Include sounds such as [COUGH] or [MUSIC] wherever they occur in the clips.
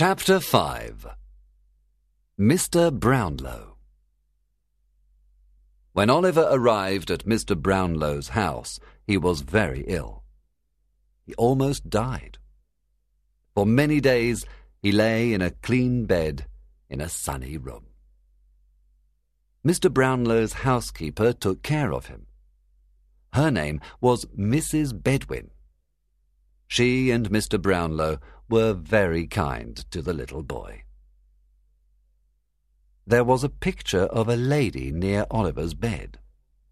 Chapter 5 Mr. Brownlow When Oliver arrived at Mr. Brownlow's house, he was very ill. He almost died. For many days he lay in a clean bed in a sunny room. Mr. Brownlow's housekeeper took care of him. Her name was Mrs. Bedwin. She and Mr. Brownlow were very kind to the little boy. There was a picture of a lady near Oliver's bed.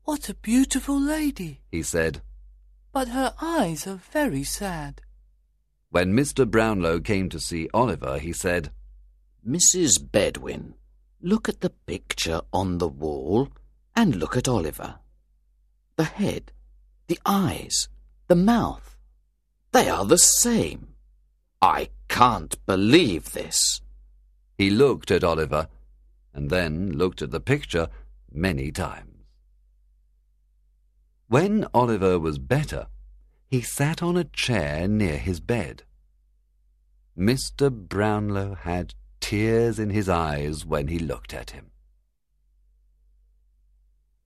What a beautiful lady, he said. But her eyes are very sad. When Mr. Brownlow came to see Oliver, he said, Mrs. Bedwin, look at the picture on the wall and look at Oliver. The head, the eyes, the mouth, they are the same. I can't believe this. He looked at Oliver and then looked at the picture many times. When Oliver was better, he sat on a chair near his bed. Mr. Brownlow had tears in his eyes when he looked at him.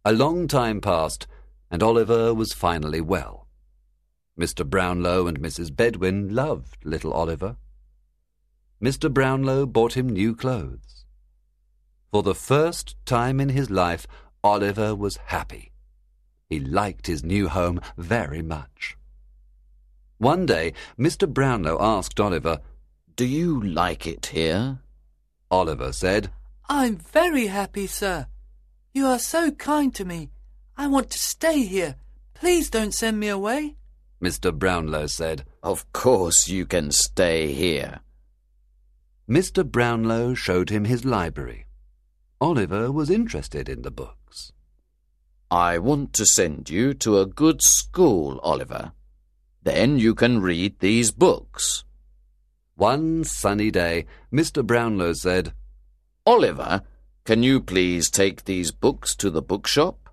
A long time passed, and Oliver was finally well. Mr. Brownlow and Mrs. Bedwin loved little Oliver. Mr. Brownlow bought him new clothes. For the first time in his life, Oliver was happy. He liked his new home very much. One day, Mr. Brownlow asked Oliver, Do you like it here? Oliver said, I'm very happy, sir. You are so kind to me. I want to stay here. Please don't send me away. Mr. Brownlow said. Of course you can stay here. Mr. Brownlow showed him his library. Oliver was interested in the books. I want to send you to a good school, Oliver. Then you can read these books. One sunny day, Mr. Brownlow said, Oliver, can you please take these books to the bookshop?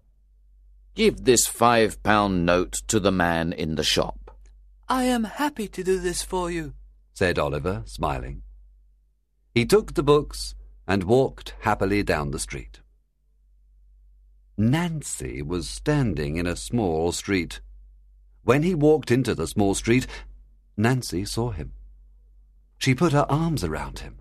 Give this five pound note to the man in the shop. I am happy to do this for you, said Oliver, smiling. He took the books and walked happily down the street. Nancy was standing in a small street. When he walked into the small street, Nancy saw him. She put her arms around him.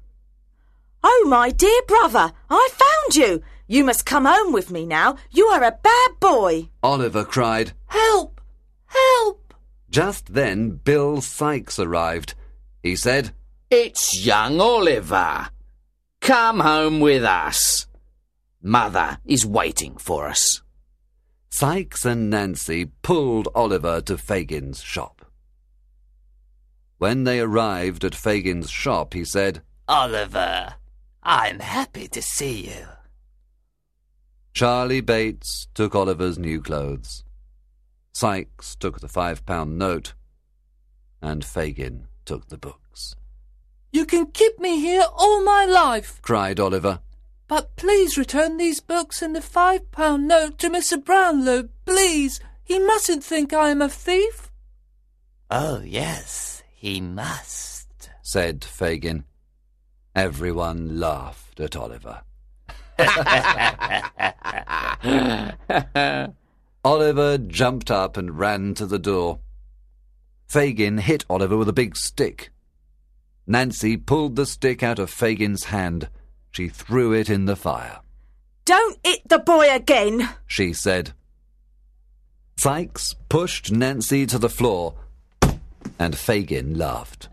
Oh, my dear brother, I found you. You must come home with me now. You are a bad boy. Oliver cried, Help! Help! Just then Bill Sikes arrived. He said, It's young Oliver. Come home with us. Mother is waiting for us. Sikes and Nancy pulled Oliver to Fagin's shop. When they arrived at Fagin's shop, he said, Oliver, I'm happy to see you. Charlie Bates took Oliver's new clothes. Sikes took the five pound note, and Fagin took the books. You can keep me here all my life, cried Oliver. But please return these books and the five pound note to Mr. Brownlow, please. He mustn't think I am a thief. Oh, yes, he must, said Fagin. Everyone laughed at Oliver. [LAUGHS] Oliver jumped up and ran to the door. Fagin hit Oliver with a big stick. Nancy pulled the stick out of Fagin's hand. She threw it in the fire. Don't hit the boy again, she said. Sikes pushed Nancy to the floor, and Fagin laughed.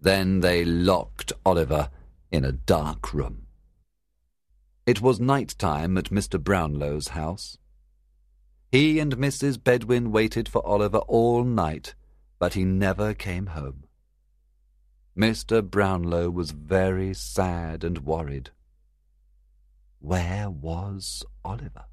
Then they locked Oliver in a dark room. It was night time at Mr. Brownlow's house. He and Mrs. Bedwin waited for Oliver all night, but he never came home. Mr. Brownlow was very sad and worried. Where was Oliver?